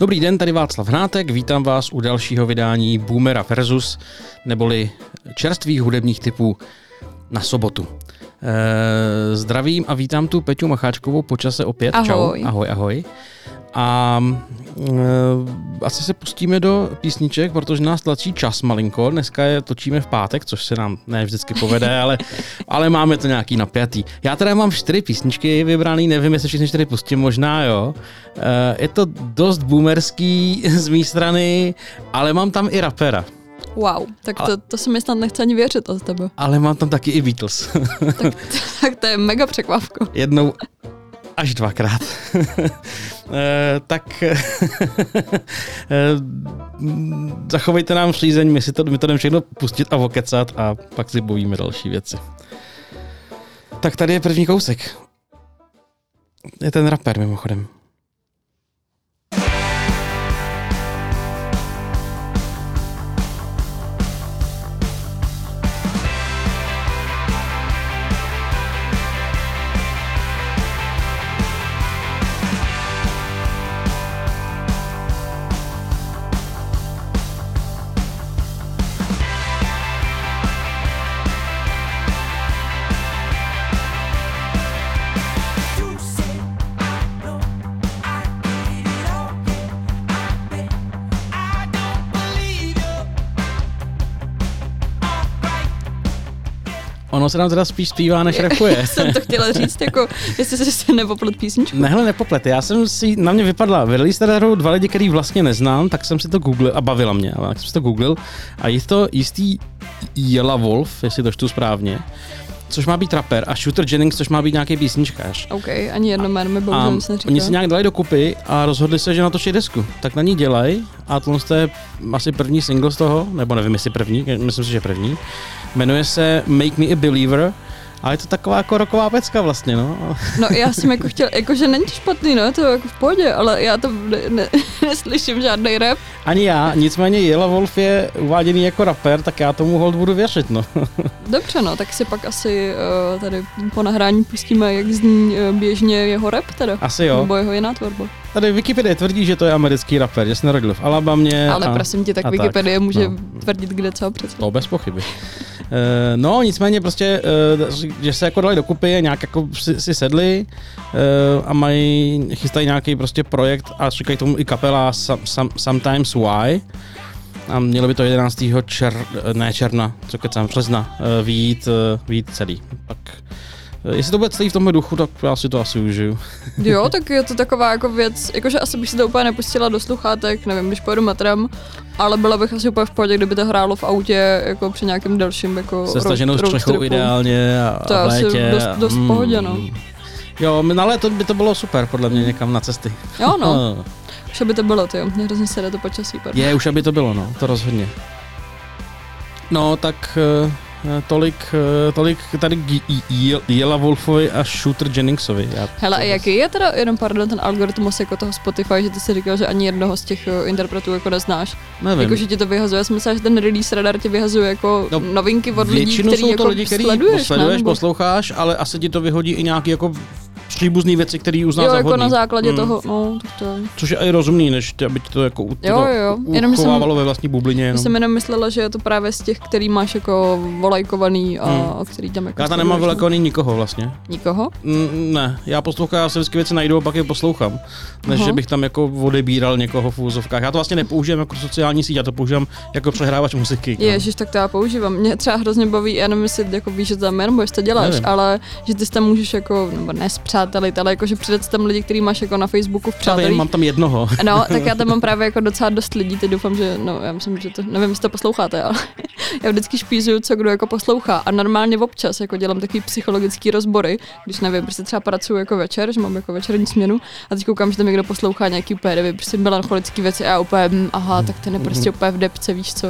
Dobrý den, tady Václav Hnátek, vítám vás u dalšího vydání Boomera versus, neboli čerstvých hudebních typů na sobotu. E, zdravím a vítám tu Peťu Macháčkovou počase opět. Ahoj. Čau. Ahoj, ahoj. A e, asi se pustíme do písniček, protože nás tlačí čas malinko. Dneska je točíme v pátek, což se nám ne vždycky povede, ale, ale máme to nějaký napjatý. Já teda mám čtyři písničky vybraný, nevím, jestli všechny čtyři pustím, možná jo. E, je to dost boomerský z mé strany, ale mám tam i rapera. Wow, tak ale... to, to se mi snad nechce ani věřit od tebe. Ale mám tam taky i Beatles. tak, tak to je mega překvapko. Jednou až dvakrát. e, tak e, zachovejte nám slízeň, my si to, my to jdeme všechno pustit a okecat a pak si bojíme další věci. Tak tady je první kousek. Je ten rapper mimochodem. Se nám teda spíš zpívá, než rapuje. jsem to chtěla říct, jako, jestli jsi se nepoplet písničku. Nehle, nepoplet. Já jsem si, na mě vypadla, vydali jste tady dva lidi, který vlastně neznám, tak jsem si to googlil a bavila mě, ale tak jsem si to googlil a je to jistý Jela Wolf, jestli to čtu správně, což má být rapper, a Shooter Jennings, což má být nějaký písničkář. OK, ani jedno jméno mi bohužel nic neříká. Oni se nějak dali dokupy a rozhodli se, že na to desku. Tak na ní dělají a tohle je asi první single z toho, nebo nevím, jestli první, myslím si, že první. Jmenuje se Make Me a Believer ale je to taková jako roková pecka vlastně, no. No já jsem jako chtěl, jakože není to špatný, no, to jako v pohodě, ale já to ne, ne, neslyším žádný rap. Ani já, nicméně Jela Wolf je uváděný jako rapper, tak já tomu hold budu věřit, no. Dobře, no, tak si pak asi uh, tady po nahrání pustíme, jak zní uh, běžně jeho rap teda. Asi jo. Nebo jeho jiná tvorba. Tady Wikipedia tvrdí, že to je americký rapper, že se narodil v Alabamě. Ale a, prosím tě, tak Wikipedia tak. může no. tvrdit kde co přece. To bez pochyby. Uh, no, nicméně prostě, uh, že se jako dali dokupy, nějak jako si, si sedli uh, a mají, chystají nějaký prostě projekt a říkají tomu i kapela some, some, Sometimes Why. A mělo by to 11. Čer, ne června, co kecám, března, výjít, výjít celý. Pak Jestli to bude celý v tomhle duchu, tak já si to asi užiju. jo, tak je to taková jako věc, jakože asi bych si to úplně nepustila do sluchátek, nevím, když pojedu metrem, ale byla bych asi úplně v pohodě, kdyby to hrálo v autě jako při nějakém dalším jako Se staženou střechou ideálně a, to a v létě. To dost, dost mm, pohodě, no. Jo, na léto by to bylo super, podle mě, někam na cesty. Jo, no. už aby to bylo, ty jo. Hrozně se to počasí. Pardon. Je, už aby to bylo, no, to rozhodně. No, tak Eh, tolik, eh, tolik tady Jela Wolfovi a Shooter Jenningsovi. Já Hele, a jaký je teda, jenom pardon, ten algoritmus jako toho Spotify, že ty si říkal, že ani jednoho z těch eh, interpretů jako neznáš? Nevím. Jako, že ti to vyhazuje. Já jsem myslela, že ten release radar ti vyhazuje jako no, novinky od lidí, který jsou to jako lidi, který sleduješ, sleduješ ne? posloucháš, ale asi ti to vyhodí i nějaký jako příbuzný věci, který uzná jo, za jako na základě hmm. toho, no, to, to Což je i rozumný, než tě, aby ti to jako jo, jo. Jenom jsem, ve vlastní bublině. Jenom. jsem jenom myslela, že je to právě z těch, který máš jako volajkovaný a hmm. který tam jako Já tam nemám volajkovaný nikoho vlastně. Nikoho? Mm, ne, já poslouchám, já si vždycky věci najdu a pak je poslouchám. Než že bych tam jako odebíral někoho v úzovkách. Já to vlastně nepoužívám jako sociální síť, já to používám jako přehrávač muziky. No. Ježíš, tak to já používám. Mě třeba hrozně baví, já nevím, jestli jako víš, že tam nebo to děláš, nevím. ale že ty tam můžeš jako, nebo nespřátelit, ale jako, že přidat tam lidi, který máš jako na Facebooku v přátelích. mám tam jednoho. No, tak já tam mám právě jako docela dost lidí, teď doufám, že, no, já myslím, že to, nevím, jestli to posloucháte, ale já vždycky špízuju, co kdo jako poslouchá a normálně občas jako dělám takový psychologický rozbory, když nevím, prostě třeba pracuji jako večer, že mám jako večerní směnu a teď koukám, že tam někdo poslouchá nějaký úplně, nevím, prostě melancholický věci a já úplně, hm, aha, tak ten je prostě úplně v depce, víš co.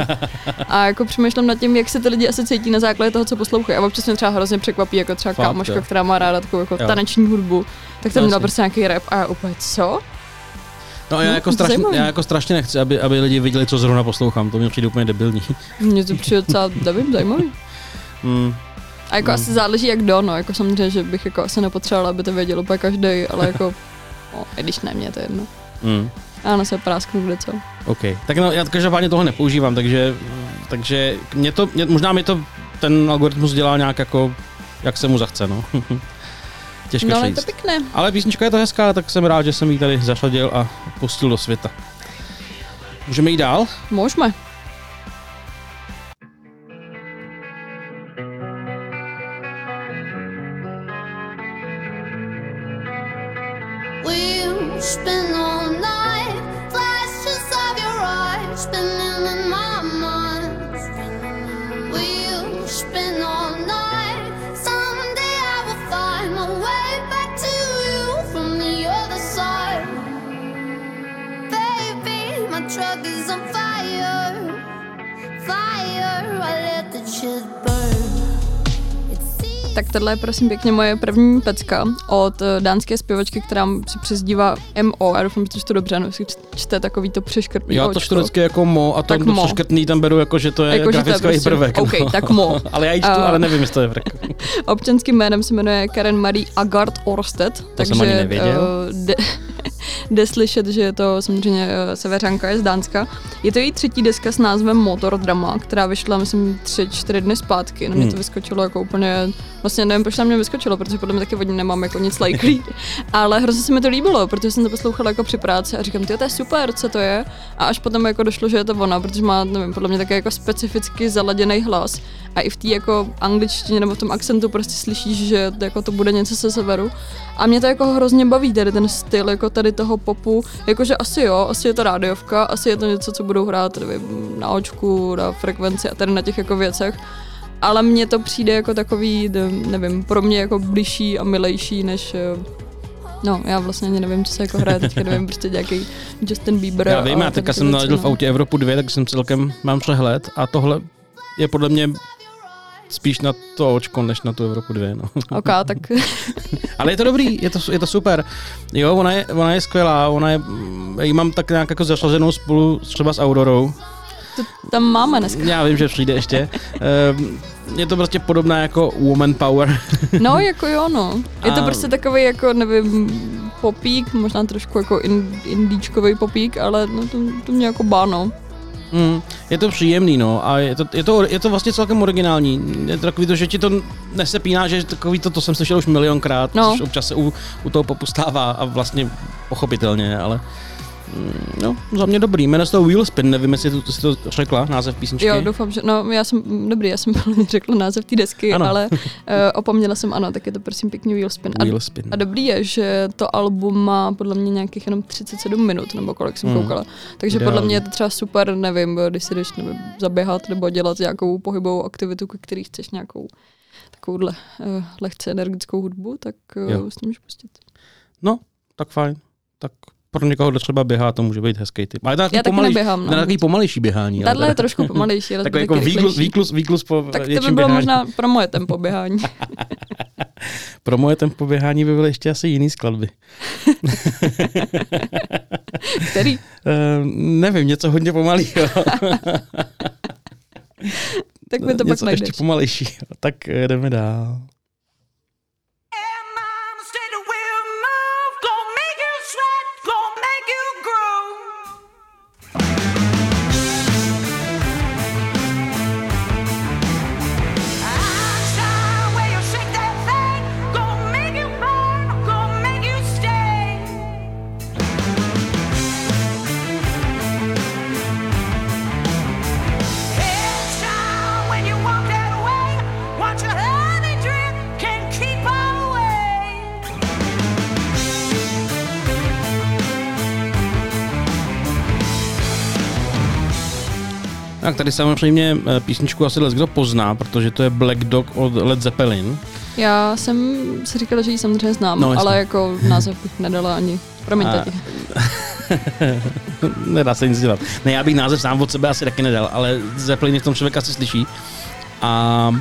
A jako přemýšlím nad tím, jak se ty lidi asi cítí na základě toho, co poslouchají. A občas mě třeba hrozně překvapí, jako třeba Fakt, kámoška, jo. která má ráda takovou jako taneční hudbu, tak jsem měla prostě nějaký rap a já úplně, co? No a já, jako strašně, já jako strašně nechci, aby, aby lidi viděli, co zrovna poslouchám, to mě přijde úplně debilní. Mně to přijde docela, nevím, zajímavý. Mm. A jako mm. asi záleží jak do, no, jako samozřejmě, že bych jako asi nepotřebovala, aby to věděl úplně každý, ale jako, no, i když ne, mě to jedno. Mm. Ano, se prásknu kde co. OK. Tak no, já každopádně toho nepoužívám, takže, takže mě to, mě, možná mi to ten algoritmus dělá nějak jako, jak se mu zachce, no. Těžko no, ale říct. je to pěkné. Ale písnička je to hezká, tak jsem rád, že jsem ji tady zašladil a pustil do světa. Můžeme jít dál? Můžeme. We'll spend all Tak tohle je prosím pěkně moje první pecka od eh, dánské zpěvačky, která si přezdívá MO. Já doufám, že to čtu dobře, no, si čte takový to přeškrtný Já to čtu vždycky jako mo a to, Tak to mo. přeškrtný tam beru jako, že to je Jako, to grafický prostě- prvek. OK, no. tak mo. ale já ji čtu, A- ale nevím, jestli to je prvek. Občanským jménem se jmenuje Karen Marie Agard Orsted, takže jsem ani nevěděl. eh, jde, jde slyšet, že je to samozřejmě eh, seveřanka, je z Dánska. Je to její třetí deska s názvem Motor Drama, která vyšla, myslím, tři, čtyři dny zpátky. Na mě Hmm. to vyskočilo jako úplně, vlastně nevím, proč na mě vyskočilo, protože podle mě taky od ní nemám jako nic lajklý. Ale hrozně se mi to líbilo, protože jsem to poslouchala jako při práci a říkám, ty to je super, co to je? A až potom jako došlo, že je to ona, protože má, nevím, podle mě také jako specificky zaladěný hlas. A i v té jako angličtině nebo v tom akcentu prostě slyšíš, že jako to bude něco se severu. A mě to jako hrozně baví, tady ten styl jako tady toho popu, jakože asi jo, asi je to rádiovka, asi je to něco, co budou hrát nevím, na očku, na frekvenci a tady na těch jako věcech. Ale mně to přijde jako takový, nevím, pro mě jako blížší a milejší, než eh, No, já vlastně ani nevím, co se jako hraje, teďka nevím, prostě nějaký Justin Bieber. Já vím, já tady teďka jsem najedl v no. autě Evropu 2, tak jsem celkem mám přehled a tohle je podle mě spíš na to očko, než na tu Evropu 2. No. OK, tak Ale je to dobrý, je to, je to super. Jo, ona je, ona je skvělá, ona je, ji mám tak nějak jako zašlazenou spolu třeba s Aurorou. to tam máme dneska. Já vím, že přijde ještě. Ehm, je to prostě podobná jako woman power. No, jako jo, no. Je to A- prostě takový jako, nevím, popík, možná trošku jako in, indíčkový popík, ale no to, to mě jako báno. Mm, je to příjemný, no, a je to, je, to, je to vlastně celkem originální. Je to takový to, že ti to nesepíná, že takový to, to jsem slyšel už milionkrát, No. což občas se u, u toho popustává a vlastně pochopitelně, ale no, za mě dobrý. Jmenuje se to Wheelspin, nevím, jestli to, jsi to řekla, název písničky. Jo, doufám, že, no já jsem, dobrý, já jsem řekla název té desky, Ano. ale uh, opomněla jsem, ano, tak je to prosím pěkný Wheelspin. A, Wheelspin. a dobrý je, že to album má podle mě nějakých jenom 37 minut, nebo kolik jsem Hmm. koukala. Takže Ideální. podle mě je to třeba super, nevím, když si jdeš nevím, zaběhat nebo dělat nějakou pohybovou aktivitu, ke který chceš nějakou takovouhle uh, lehce energickou hudbu, tak uh, Jo. s tím můžeš pustit. No, tak fajn. Tak pro někoho, kdo třeba běhá, to může být hezký typ. Ale to je taky pomalej- neběhám, no. pomalejší běhání. ale Tahle je trošku pomalejší, ale Takový jako výklus, výklus, výklus po Tak to by bylo běhání. možná pro moje tempo běhání. Pro moje tempo běhání by byly ještě asi jiný skladby. Který? Uh, nevím, něco hodně pomalého. Tak mi to pak něco najdeš. ještě pomalejší. Tak eh, jdeme dál. Tak tady samozřejmě eh, písničku asi les kdo pozná, protože to je Black Dog od Led Zeppelin. Já jsem si říkala, že ji samozřejmě znám, No, ale jako název bych nedala ani. Promiň, A- tati. Nedá se nic dělat. Ne, já bych název sám od sebe asi taky nedal, ale Zeppelin v tom člověk asi slyší. A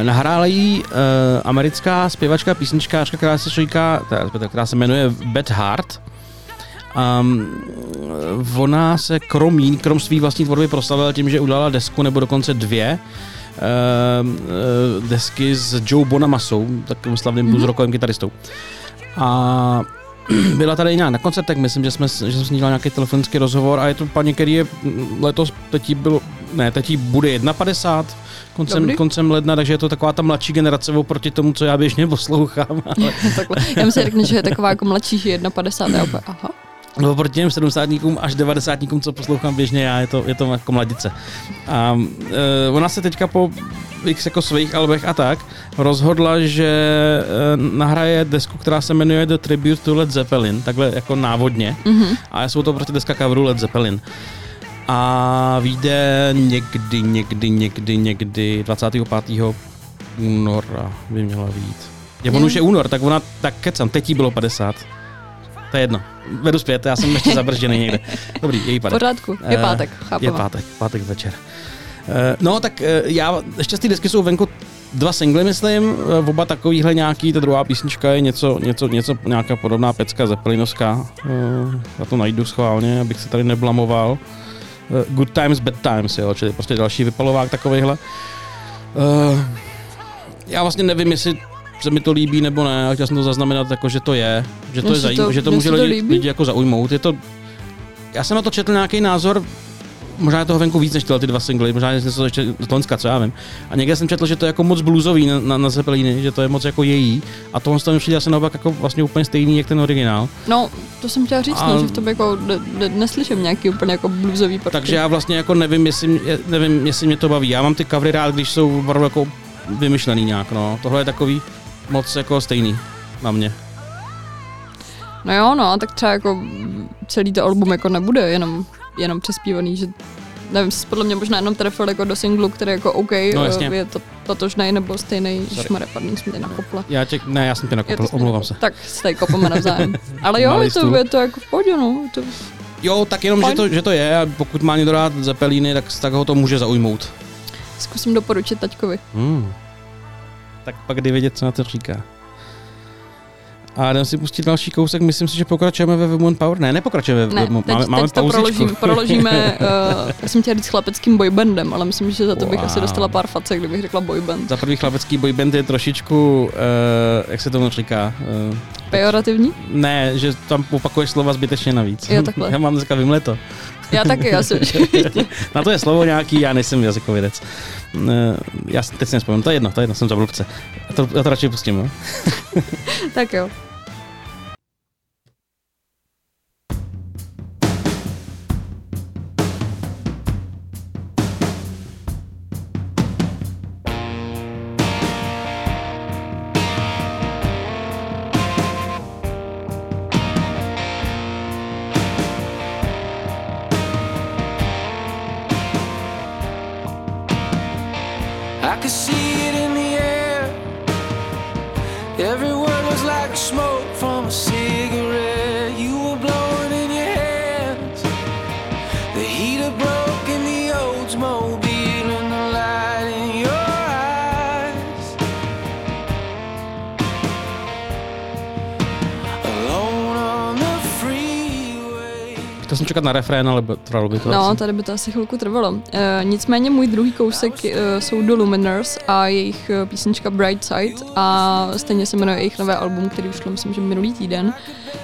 e, nahrála jí e, americká zpěvačka, písničkářka, která se říká, která se jmenuje Beth Hart. Um, ona se kromí, krom svý vlastní tvorby proslavila tím, že udělala desku nebo dokonce dvě uh, desky s Joe Bonamasou, takovým slavným blues rockovým kytaristou. A byla tady nějak na koncertech, myslím, že jsme, že jsme s ní dělali nějaký telefonický rozhovor a je to paní, který je letos, teď bylo, ne, teď bude 51 koncem, Dobrý. koncem ledna, takže je to taková ta mladší generace oproti tomu, co já běžně poslouchám. Ale. Já myslím, řekne, že je taková jako mladší, že 1,50 a opět, aha. No, oproti těm 70 až 90 co poslouchám běžně já, je to, je to jako mladice. A e, ona se teďka po x jako svých albech a tak rozhodla, že e, nahraje desku, která se jmenuje The Tribute to Led Zeppelin, takhle jako návodně. Mhm. A jsou to prostě deska coveru Led Zeppelin. A vyjde někdy, někdy, někdy, někdy 25. února by měla vyjít. Je on už je únor, tak ona, tak kecam, teď jí bylo 50. To je jedno. Vedu zpět, já jsem ještě zabržděný někde. Dobrý, její V pátek. pořádku, je Eh, pátek, Je chápeme. pátek, pátek večer. Eh, No, tak eh, já, ještě z té desky jsou venku dva singly, myslím, oba takovýhle nějaký, ta druhá písnička je něco, něco, něco nějaká podobná pecka Zeppelinovská. Já to najdu schválně, abych se tady neblamoval. Good Times, Bad Times, jo, čili prostě další vypalovák takovýhle. Já vlastně nevím, jestli se mi to líbí nebo ne, ale chtěl jsem to zaznamenat, jako, že to je, že to, je se zajím, to- že to může se to lidi, líbí. lidi jako zaujmout. Je to, já jsem na to četl nějaký názor, možná je toho venku víc než tyhle ty dva singly, možná je něco ještě z Loňska, co já vím. A někde jsem četl, že to je jako moc bluesový na, na, na Zeppeliny, že to je moc jako její. A tohle to mi přijde asi naopak jako vlastně úplně stejný, jak ten originál. No, to jsem chtěla říct, A- no, že v tom jako ne, ne, neslyším nějaký úplně jako bluesový prvky. Takže já vlastně jako nevím, jestli, mě- nevím, jestli mě to baví. Já mám ty covery rád, když jsou opravdu jako vymyšlený nějak, no. Tohle je takový moc jako stejný na mě. No jo, no, tak třeba jako celý to album jako nebude jenom, jenom přespívaný, že nevím, jsi podle mě možná jenom trefil jako do singlu, který jako OK, No, jasně. je to totožný nebo stejný, Sorry. šmare, pardon, jsem tě nakopla. Já tě, ne, já jsem tě nakopl, to omlouvám se. Tak se tady kopeme navzájem. Ale jo, je to, je to jako v pohodě, no. To, Jo, tak jenom, že to, že to je a pokud má někdo rád Zeppeliny, tak, tak ho to může zaujmout. zkusím doporučit taťkovi. Hmm. Tak pak jde vědět, co na to říká. A jdem si pustit další kousek, myslím si, že pokračujeme ve Woman Power. Ne, nepokračujeme ve Ne, Woman teď, máme, máme teď to pauzičku. proložím, proložíme, uh, já jsem chtěla říct chlapeckým boybandem, ale myslím, že za to bych Wow. asi dostala pár facek, kdybych řekla boyband. Za prvý chlapecký boyband je trošičku, uh, jak se tomu říká, uh, Pejorativní? ne, že tam opakuješ slova zbytečně navíc. Jo, takhle. Já mám dneska vymleto. Já taky, já si Na to je slovo nějaký, já nejsem jazykovědec. Uh, já si- teď si nespomínám, to je jedno, to je jedno, jsem za blbce. Já to, já to radši pustím, no. Tak jo. Like smoke from a cigarette. Čekat na refrén, ale trvalo by to No, asi. tady by to asi chvilku trvalo. Uh, nicméně můj druhý kousek uh, jsou The Luminers a jejich uh, písnička Bright Side a stejně se jmenuje jejich nové album, který vyšlo, myslím, že minulý týden.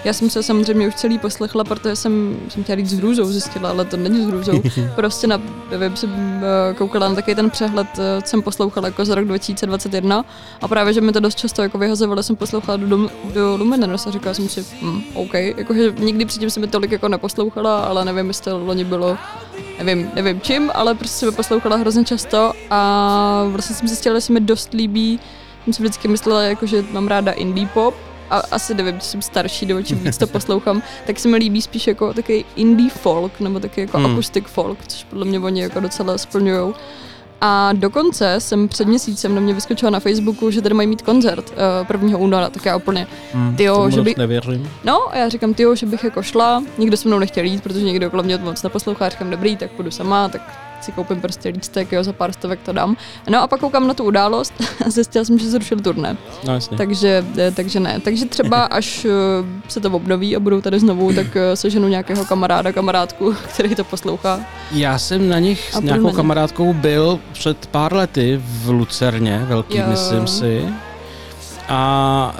Já jsem se samozřejmě už celý poslechla, protože jsem, jsem chtěla říct s hrůzou zjistila, ale to není s hrůzou. prostě na web jsem uh, koukala na takový ten přehled, uh, co jsem poslouchala jako za rok 2021 a právě, že mi to dost často jako vyhazovalo, jsem poslouchala do, do, do Luminers a říkala jsem si, hm, OK, jakože nikdy předtím jsem mi tolik jako neposlouchala, ale nevím, jestli to loni bylo nevím, nevím čím, ale prostě jsem poslouchala hrozně často a vlastně jsem zjistila, že se mi dost líbí, jsem si vždycky myslela, jako, že mám ráda indie pop, a asi nevím, jsem starší, nebo čím víc to poslouchám, tak se mi líbí spíš jako takový indie folk, nebo taky jako Hmm. acoustic folk, což podle mě oni jako docela splňujou. A dokonce jsem před měsícem na mě vyskočila na Facebooku, že tady mají mít koncert uh, 1. února, tak já úplně, Hmm, tyjo, že moc by- Nevěřím. No a já říkám, tyjo, že bych jako šla, nikdo se mnou nechtěl jít, protože někdo kolem mě moc neposlouchá, říkám, dobrý, tak půjdu sama, tak si koupím prostě lístek, jo, za pár stovek to dám. No a pak koukám na tu událost a zjistila jsem, že zrušil turné. No jasně. Takže, eh, takže ne. Takže třeba až eh, se to obnoví a budou tady znovu, tak eh, seženu nějakého kamaráda, kamarádku, který to poslouchá. Já jsem na nich s nějakou kamarádkou byl před pár lety v Lucerně, velký, Jo. myslím si. A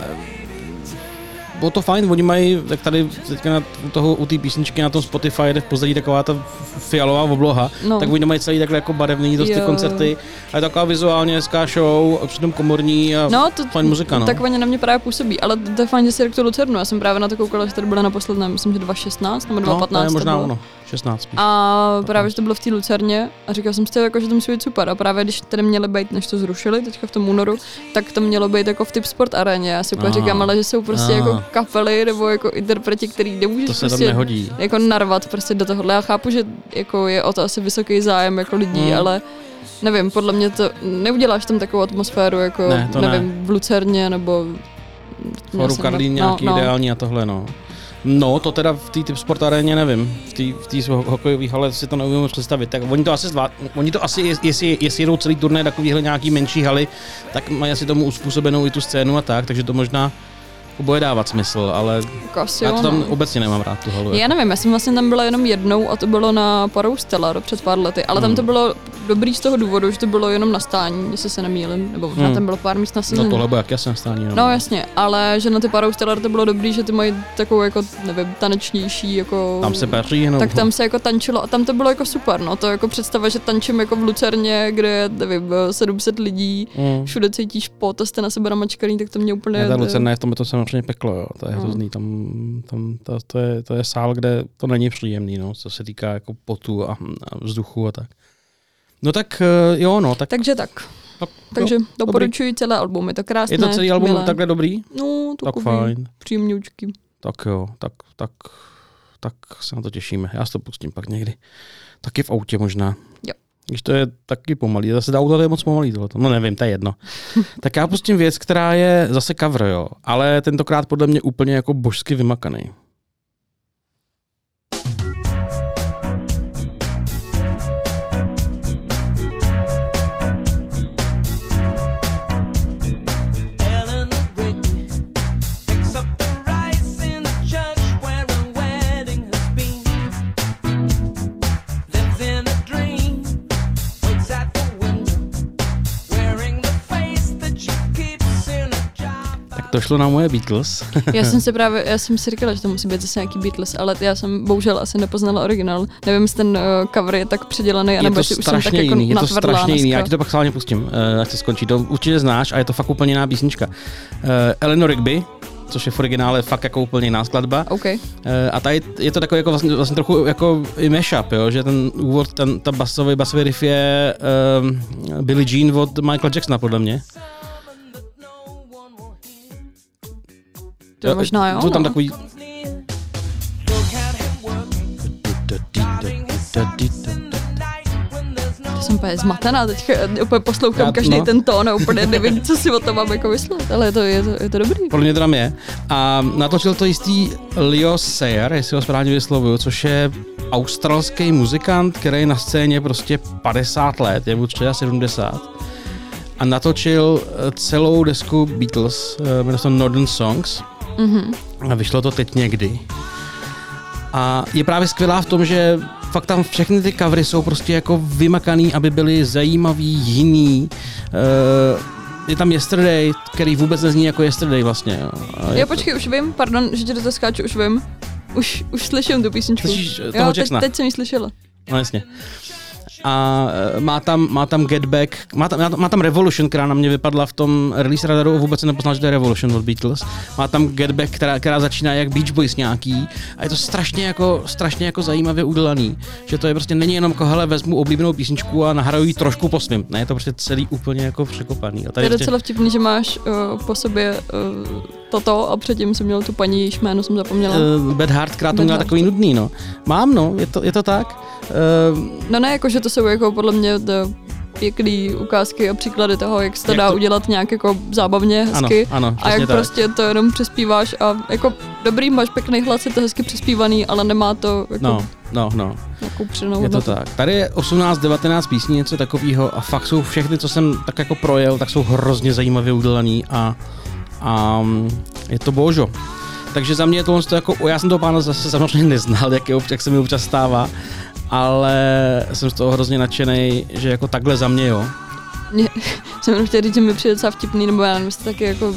bylo to fajn, oni mají, tak tady teďka na, u, toho, u té písničky na tom Spotify jde v pozadí taková ta fialová obloha, No. tak oni mají celý takhle jako barevný dost ty koncerty a je taková vizuálně hezká show, přitom komorní a No, to, fajn muzika, no. Tak oni na mě právě působí, ale to je fajn, že si řekl tu Lucernu. Já jsem právě na to koukala, že tady byla naposled, nevím, myslím, že 2016 nebo no, 2015. to je možná ono, 16 spíš. A právě, že to bylo v té Lucerně a říkal jsem si, jako, že to musí být super. A právě když tady měly být, než to zrušili, teďka v tom únoru, tak to mělo být jako v Typ Sport aréně. Já si říkám, ale že jsou prostě Aha. jako kapely nebo jako interpreti, který nemůžeš To se tam prostě nehodí. jako narvat prostě do tohohle. Já chápu, že jako je o to asi vysoký zájem jako lidí, Hmm. ale nevím, podle mě to neuděláš tam takovou atmosféru jako, Ne, to nevím, v Lucerně nebo... Foru Karlín nějaký no, no. ideální a tohle, no. No, to teda v té typ sport aréně nevím. V té hokejové hale si to neumím představit. Tak oni to asi zvlád, oni to asi, jest- jestli, jestli jedou celý turné takovýhle nějaký menší haly, tak mají asi tomu uspůsobenou i tu scénu a tak, takže to možná bude dávat smysl, ale Jako asi já to tam no. obecně nemám rád tu halu. Já nevím, já jsem vlastně tam byla jenom jednou a to bylo na Parou Stellar před pár lety, ale tam Hmm. to bylo dobrý z toho důvodu, že to bylo jenom na stání, jestli se nemýlim, nebo možná Hmm. tam bylo pár míst na No sezení. tohle bude jak jasné stání. No jasně, ale že na ty Parou Stellar to bylo dobrý, že ty mají takovou jako, nevím, tanečnější, jako... Tam se paří, no. tak tam se jako tančilo a tam to bylo jako super, no to jako představa, že tančím jako v Lucerně, kde je, nevím, 700 lidí, Mm. všude cítíš pot a jste na sebe namačkaný, tak to mě úplně... Ne, ta Lucerna je v tom je to samozřejmě peklo, jo. To je No. hrozný, tam, tam to, to, je, to je sál, kde to není příjemný, no, co se týká jako potu a, a vzduchu a tak. No tak eh, jo, no, tak, Takže tak. tak Takže jo, doporučuji celé album, je to krásné. je to celý album milé. takhle dobrý? No, Tak takový fajn. příjemňučky. Tak jo, tak, tak, tak se na to těšíme. Já si to pustím pak někdy. Taky v autě možná. Jo. Když to je taky pomalý, zase to auto je moc pomalý tohle. No nevím, to je jedno. tak já pustím věc, která je zase cover, jo, ale tentokrát podle mě úplně jako božsky vymakaný. To šlo na moje Beatles. Já jsem si právě, já jsem si říkala, že to musí být zase nějaký Beatles, ale já jsem bohužel asi nepoznala originál. Nevím, jestli ten uh, cover je tak předělaný, je anebo to jestli už jsem tak strašně jako jiný, je to strašně jiný. Já ti to pak schválně pustím, uh, ať se skončí. To určitě znáš a je to fakt úplně jiná písnička. Uh, Eleanor Rigby, což je v originále fakt jako úplně jiná skladba. OK. Eh, A tady je to takový jako vlastně, vlastně trochu jako i mashup, jo? že ten úvod, ten, ta basový, basový riff je um, Billie Jean od Michaela Jacksona podle mě. To je možná jo. Jsou tam no. takový... Já jsem úplně zmatená, teďka úplně poslouchám Já- každý no. ten tón a úplně nevím, co si o tom mám jako myslet, ale je to, je to, je to dobrý. Podle mě to tam je. A natočil to jistý Leo Sayer, jestli ho správně vyslovuju, což je australský muzikant, který je na scéně prostě 50 let, je třeba 70. A natočil eh, celou desku Beatles, eh, jmenuje se to Northern Songs. Mhm. A vyšlo to teď někdy. A je právě skvělá v tom, že fakt tam všechny ty covery jsou prostě jako vymakaný, aby byly zajímavý, jiný. Uh, je tam Yesterday, který vůbec nezní jako Yesterday vlastně. jo. Jo, to- počkej, už vím, pardon, že ti do toho skáču, už vím. Už, už slyším tu písničku. Slyšíš, eh, toho jo, teď, teď jsem ji slyšela. No jasně. A eh, má tam, má tam Get Back, má tam, má tam- Revolution, která na mě vypadla v tom release radaru, vůbec jsem nepoznal, že to je Revolution od Beatles. Má tam Get Back, která, která začíná jak Beach Boys nějaký a je to strašně jako, strašně jako zajímavě udělaný, že to je prostě není jenom jako hele, vezmu oblíbenou písničku a nahraju ji trošku po svým. Ne, je to prostě celý úplně jako překopaný. A To tady je prostě, docela vtipný, že máš uh, po sobě uh, toto a předtím jsem měl tu paní, jejíž jméno jsem zapomněla. uh, Bad Heart, která to měla takový nudný, no. Mám, no, je to, je to tak. Uh, No ne, jako že to jsou jako podle mě to pěkný ukázky a příklady toho, jak se to Jak dá to- udělat nějak jako zábavně, ano, hezky. ano, a přesně jak tak. prostě to jenom přespíváš a jako dobrý, máš pěkný hlas, je to hezky přespívaný, ale nemá to jako No, no, no. Je to hodnotu. tak. Tady je 18-19 písní, něco takového a fakt jsou všechny, co jsem tak jako projel, tak jsou hrozně zajímavě udělaný a, a mm, je to božo. Takže za mě je tohle to jako, já jsem toho pána zase samozřejmě neznal, jak, je, jak se mi občas stává, ale jsem z toho hrozně nadšený, že jako takhle za mě, jo. Mě, jsem jenom chtěla říct, že mi přijde docela vtipný, nebo já nevím, taky jako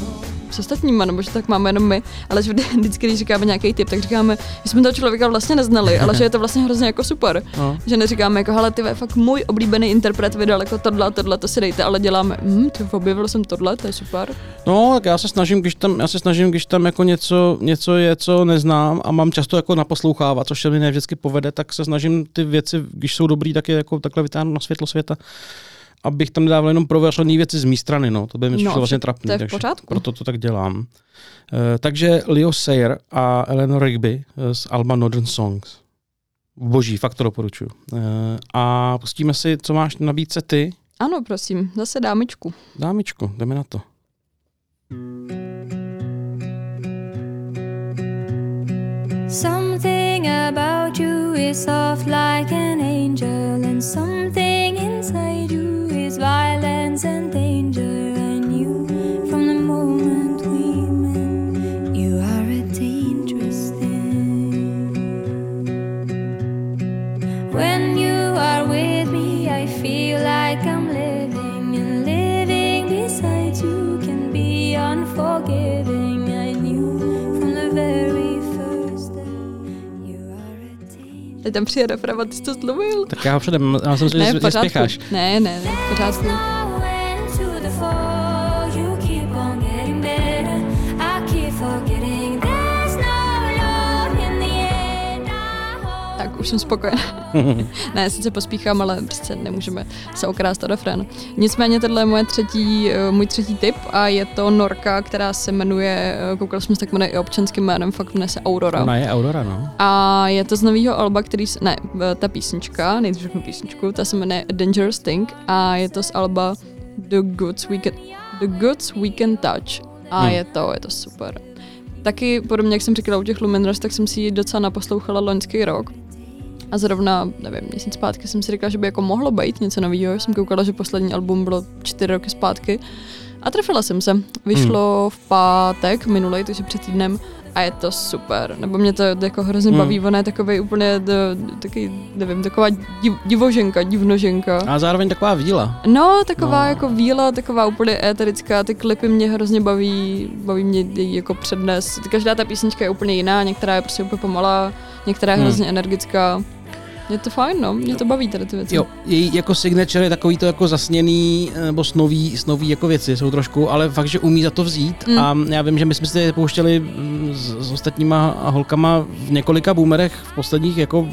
s ostatníma, nebo že tak máme jenom my, ale že vždy- vždycky, když říkáme nějaký tip, tak říkáme, že jsme toho člověka vlastně neznali, ale že je to vlastně hrozně jako super. No. Že neříkáme jako, hele, ty vole, fakt můj oblíbený interpret vydal jako tohle, tohle, to si dejte, ale děláme, hm, ty objevil jsem tohle, to je super. No, tak já se snažím, když tam, já se snažím, když tam jako něco, něco je, co neznám a mám často jako naposlouchávat, což se mi ne vždycky povede, tak se snažím ty věci, když jsou dobrý, tak je jako takhle vytáhnout na světlo světa abych tam nedával jenom prověřené věci z mé strany, no. To by mi No, přišlo vlastně to je v pořádku. Proto to tak dělám. Uh, takže Leo Sayer a Eleanor Rigby eh, z Alba Northern Songs. Boží, fakt to doporučuju. Uh, a pustíme si, co máš na nabídce ty. Ano, prosím, zase dámičku. Dámičko, jdeme na to. Something about you is soft like an angel, and something Teď tam přijde refren, a ty jsi to zlomil. Tak já ho předem, já jsem si že pořádku. spěcháš. Ne, ne, ne, pořádku. Tak už jsem spokojená. ne, sice pospíchám, ale prostě nemůžeme se okrást o refrén. Nicméně tohle je moje třetí, eh, můj třetí tip a je to Norka, která se jmenuje, eh, koukal jsem se tak jmenuje i občanským jménem, fakt jmenuje se Aurora. Ona je Aurora, no. A je to z nového alba, který, ne, ta písnička, nejdřív řeknu písničku, ta se jmenuje A Dangerous Thing a je to z alba The Goods We Can, The Goods We Can Touch a Hmm. je to, je to super. Taky podobně, jak jsem říkala u těch Luminers, tak jsem si ji docela naposlouchala loňský rok. A zrovna, nevím, měsíc zpátky jsem si říkala, že by jako mohlo být něco nového. Jsem koukala, že poslední album bylo čtyři roky zpátky. A trefila jsem se. Vyšlo v pátek minulej, takže před týdnem. A je to super. Nebo mě to jako hrozně Hmm. baví. Ona je takový úplně, d- taky, nevím, taková div, divoženka, divnoženka. A zároveň taková víla. No, taková No. jako víla, taková úplně éterická, ty klipy mě hrozně baví, baví mě její jako přednes. Každá ta písnička je úplně jiná, některá je prostě úplně pomalá, některá je Hmm. hrozně energická. Je to fajn, no, mě to baví tady ty věci. Jo, její jako signature je takový to jako zasněný, eh, nebo snový, snový jako věci jsou trošku, ale fakt, že umí za to vzít Mm. a já vím, že my jsme si je pouštěli mm, s, s ostatníma holkama v několika boomerech v posledních jako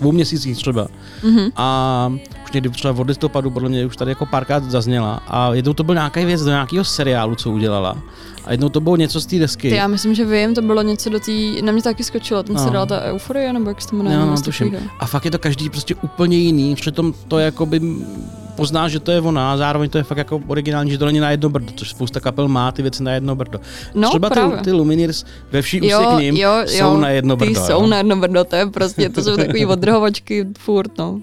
dvou měsících třeba. Mhm. A někdy třeba od listopadu podle mě už tady jako párkrát zazněla a jednou to byl nějaký věc do nějakého seriálu, co udělala. A jednou to bylo něco z té desky. Ty, já myslím, že vím, to bylo něco do té, na mě taky skočilo, ten No. no. seriál ta Euforie, nebo jak se to jmenuje? No, no, tuším. A fakt je to každý prostě úplně jiný, přitom to je jakoby pozná, že to je ona, a zároveň to je fakt jako originální, že to není na jedno brdo, což spousta kapel má ty věci na jedno brdo. No, Třeba právě. ty, ty Lumineers ve vší úctě Jo, k ním jo, jsou jo, na jedno brdo. Ty jo. jsou na jedno brdo, to je prostě, to jsou takový odrhovačky furt, no.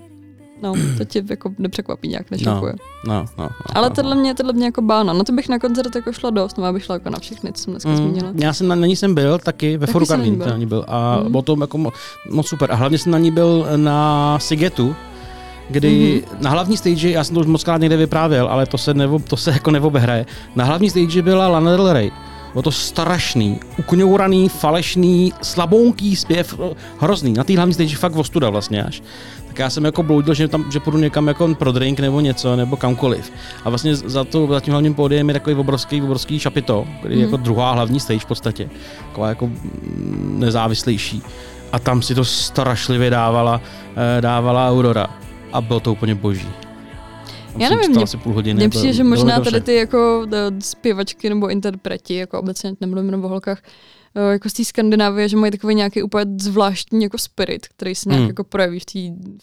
No, to tě jako nepřekvapí nějak, nešokuje. No, no, no, Ale no, tohle mě, tohle mě jako bána. No to bych na koncert jako šla dost, no abych šla jako na všechny, co jsem dneska Mm, zmínila. já jsem na, na ní jsem byl taky, ve Foru Karlín byl. ní byl a Mm. bylo to jako mo, moc super. A hlavně jsem na ní byl na Sigetu, kdy Mhm. mm-hmm. na hlavní stage, já jsem to už moc krát někde vyprávěl, ale to se, nevo, to se jako neobehraje. Na hlavní stage byla Lana Del Rey. Bylo to strašný, ukňouraný, falešný, slabounký zpěv, hrozný. Na té hlavní stage fakt ostuda vlastně až. Tak já jsem jako bloudil, že, tam, že půjdu někam jako pro drink nebo něco, nebo kamkoliv. A vlastně za, to, za tím hlavním pódiem je takový obrovský, obrovský šapito, který je Mhm. jako druhá hlavní stage v podstatě. Taková jako mm, nezávislejší. A tam si to strašlivě dávala, eh, dávala Aurora. A bylo to úplně boží. Já nevím, mě- asi půl hodiny. Bylo- přijde, že možná tady ty jako eh, zpěvačky nebo interpreti, jako obecně nemluvím o holkách, jako z té Skandinávie, že mají takový nějaký úplně zvláštní jako spirit, který se nějak Hmm. jako projeví v té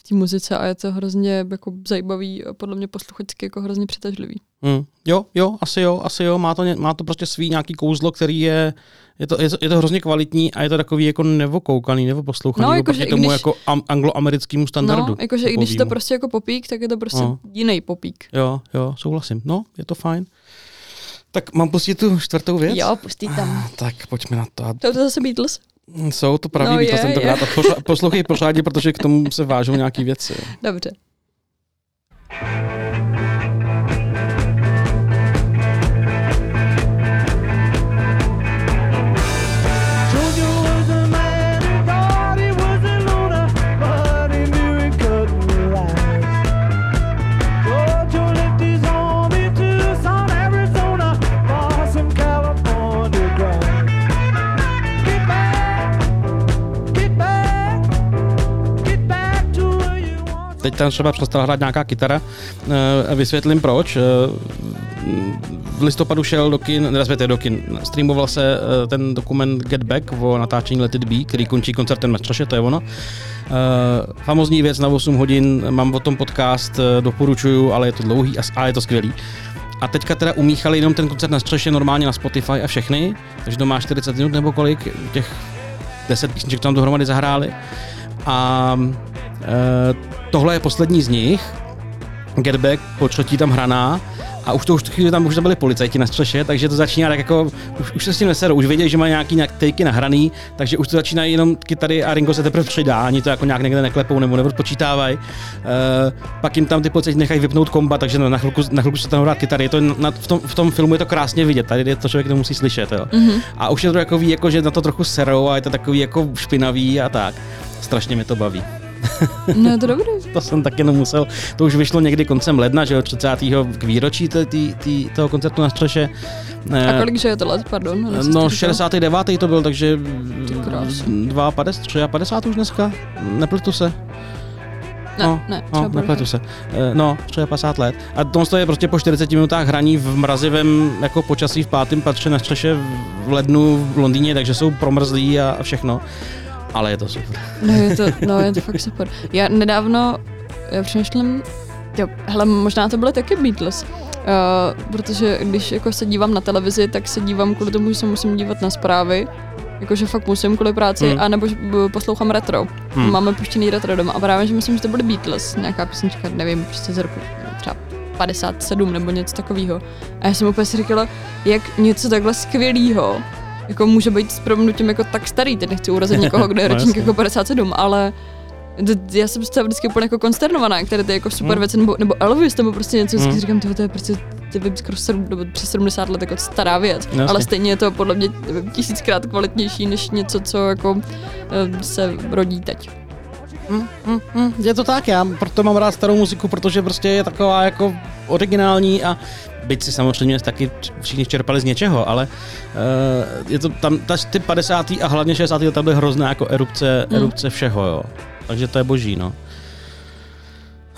v muzice a je to hrozně jako zajímavý a podle mě posluchačsky jako hrozně přitažlivý. Hmm. Jo, jo, asi jo, asi jo. Má to, má to prostě svý nějaký kouzlo, který je, je to, je, to, je to hrozně kvalitní a je to takový jako nevokoukaný, nevoposlouchaný, No, proti i tomu když- jako am, angloamerickému standardu. No, jakože i když to prostě jako popík, tak je to prostě No. jiný popík. Jo, jo, souhlasím. No, je to fajn. Tak mám pustit tu čtvrtou věc? Jo, pustí tam. Tak pojďme na to. To to zase Beatles? Jsou to pravý No. A posla- Poslouchej pořádně, protože k tomu se vážou nějaký věci. Dobře. Tam třeba přestala hrát nějaká kytara. Eh, Vysvětlím proč. Eh, V listopadu šel do kin, respektive do kin, streamoval se eh, ten dokument Get Back o natáčení Let It Be, který končí koncertem na střeše, to je ono. Uh, famozní věc na 8 hodin, mám o tom podcast, doporučuju, ale je to dlouhý a, a je to skvělý. A teďka teda umíchali jenom ten koncert na střeše normálně na Spotify a všechny, takže to má 40 minut nebo kolik, těch 10 písniček tam dohromady zahráli. A tohle je poslední z nich, Get Back, po třetí tam hraná, a už to už chvíli tam už to byli policajti na střeše, takže to začíná tak jako, už, už se s tím neserou, už vědějí, že mají nějaký nějak takey nahraný, takže už to začínají jenom kytary a Ringo se teprve přidá, ani to jako nějak někde neklepou nebo nepočítávají. Uh, pak jim tam ty policajti nechají vypnout komba, takže na chvilku, na chvilku se tam hrát kytary. Je to na, v, tom, v, tom, filmu je to krásně vidět, tady je to člověk to musí slyšet. Jo. Mm-hmm. A už je to takový, jako, že na to trochu serou a je to takový jako špinavý a tak. Strašně mě to baví. No je to dobrý. To jsem tak jenom musel, to už vyšlo někdy koncem ledna, že jo, 30. k výročí tý, tý, tý, toho koncertu na střeše. A Eh, kolik, že je to let, pardon? No, říkal? 69. to byl, takže krásno. 52, 53 už dneska, nepletu se. Ne, no, ne, no, nepletu se. Eh, No, 50 let. A to je prostě po 40 minutách hraní v mrazivém jako počasí v pátém patře na střeše v lednu v Londýně, takže jsou promrzlí a a všechno. Ale je to super. No je to, no je to fakt super. Já nedávno, já přemýšlím, jo, hele, možná to byly taky Beatles. Uh, protože když jako se dívám na televizi, tak se dívám kvůli tomu, že se musím dívat na zprávy, jakože fakt musím kvůli práci, Hmm. anebo že b- poslouchám retro. Hmm. Máme puštěný retro doma a právě, že myslím, že to byly Beatles, nějaká písnička, nevím, prostě z roku třeba 57 nebo něco takového. A já jsem úplně si říkala, jak něco takhle skvělého jako může být s proměnutím jako tak starý, teď nechci urazit někoho, kdo je No, ročník jako 57, ale já jsem z toho vždycky úplně jako konsternovaná, které ty jako super Hmm. věci, nebo, nebo Elvis, nebo prostě něco, vždycky Hmm. říkám, to je prostě ty vím, skoro 7, nebo přes 70 let jako stará věc, Jasně. ale stejně je to podle mě tisíckrát kvalitnější než něco, co jako eh, se rodí teď. Hm, je to tak, já proto mám rád starou muziku, protože prostě je taková jako originální a byť si samozřejmě taky všichni čerpali z něčeho, ale uh, je to tam, ta, ty 50. a hlavně 60. let tam byly hrozná jako erupce, Hmm. erupce všeho, jo. Takže to je boží, no.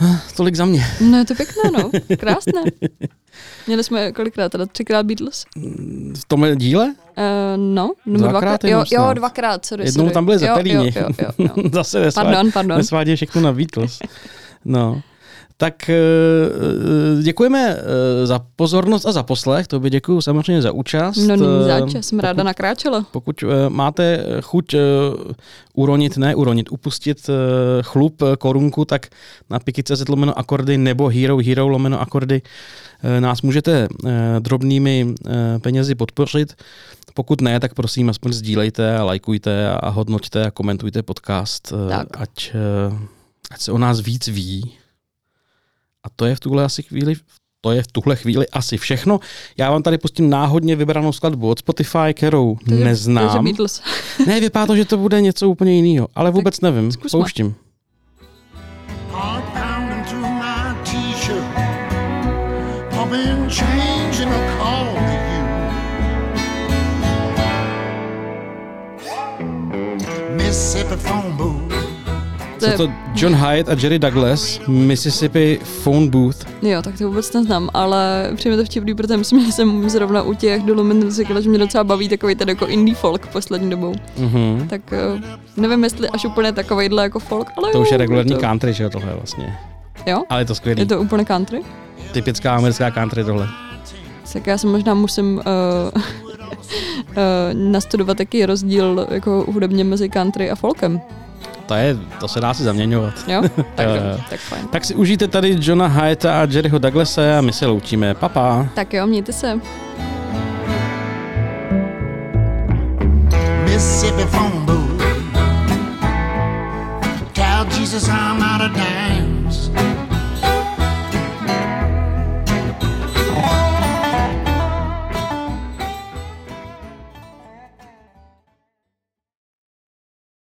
Tolik za mě. No je to pěkné, no, krásné. Měli jsme kolikrát, teda třikrát Beatles? V tomhle díle? Uh, no, nebo Dvakrát dvakrát, jo, jo, dvakrát, sorry, Jednou sorry. tam byli jo, Zeppelini. jo, jo, jo, jo. Zase nesvádí, Pardon, pardon. nesvádí všechno na Beatles. No. Tak eh, eh, děkujeme eh, za pozornost a za poslech, to by děkuji samozřejmě za účast. No není já jsem ráda pokud- nakráčela. Pokud máte chuť uronit, ne uronit, upustit chlup korunku, tak na piky.cz lomeno akordy nebo Hero Hero lomeno akordy nás můžete drobnými penězi podpořit. Pokud ne, tak prosím aspoň sdílejte a lajkujte a hodnoťte a komentujte podcast, Tak. ať, ať se o nás víc ví. A to je v tuhle asi chvíli to je v tuhle chvíli asi všechno. Já vám tady pustím náhodně vybranou skladbu od Spotify, kterou Takže- neznám. Takže Beatles. Ne, vypadá to, že to bude něco úplně jiného, ale vůbec nevím. zkusme. Pouštím. Heart pounding through my t-shirt, pumping To je, to John Hyatt a Jerry Douglas, Mississippi Phone Booth. jo, tak to vůbec neznám, ale přijme to vtipný, protože myslím, že jsem zrovna u těch Dolumin říkala, že mě docela baví takový ten jako indie folk poslední dobou. Mhm. Tak eh, nevím, jestli až úplně takovejhle jako folk, ale To jo, už je regulární to, country, že jo, tohle vlastně. Jo? Ale je to skvělý. Je to úplně country? Typická americká country tohle. Tak já si možná musím uh, uh, nastudovat, jaký je rozdíl jako hudebně mezi country a folkem. To je, to se dá si zaměňovat. Jo? tak, jo, jo. tak fajn. Tak si užijte tady Johna Hyatta a Jerryho Douglase a my se loučíme. Papa. Tak jo, mějte se. Mississippi phone booth. Tell Jesus I'm out of dime.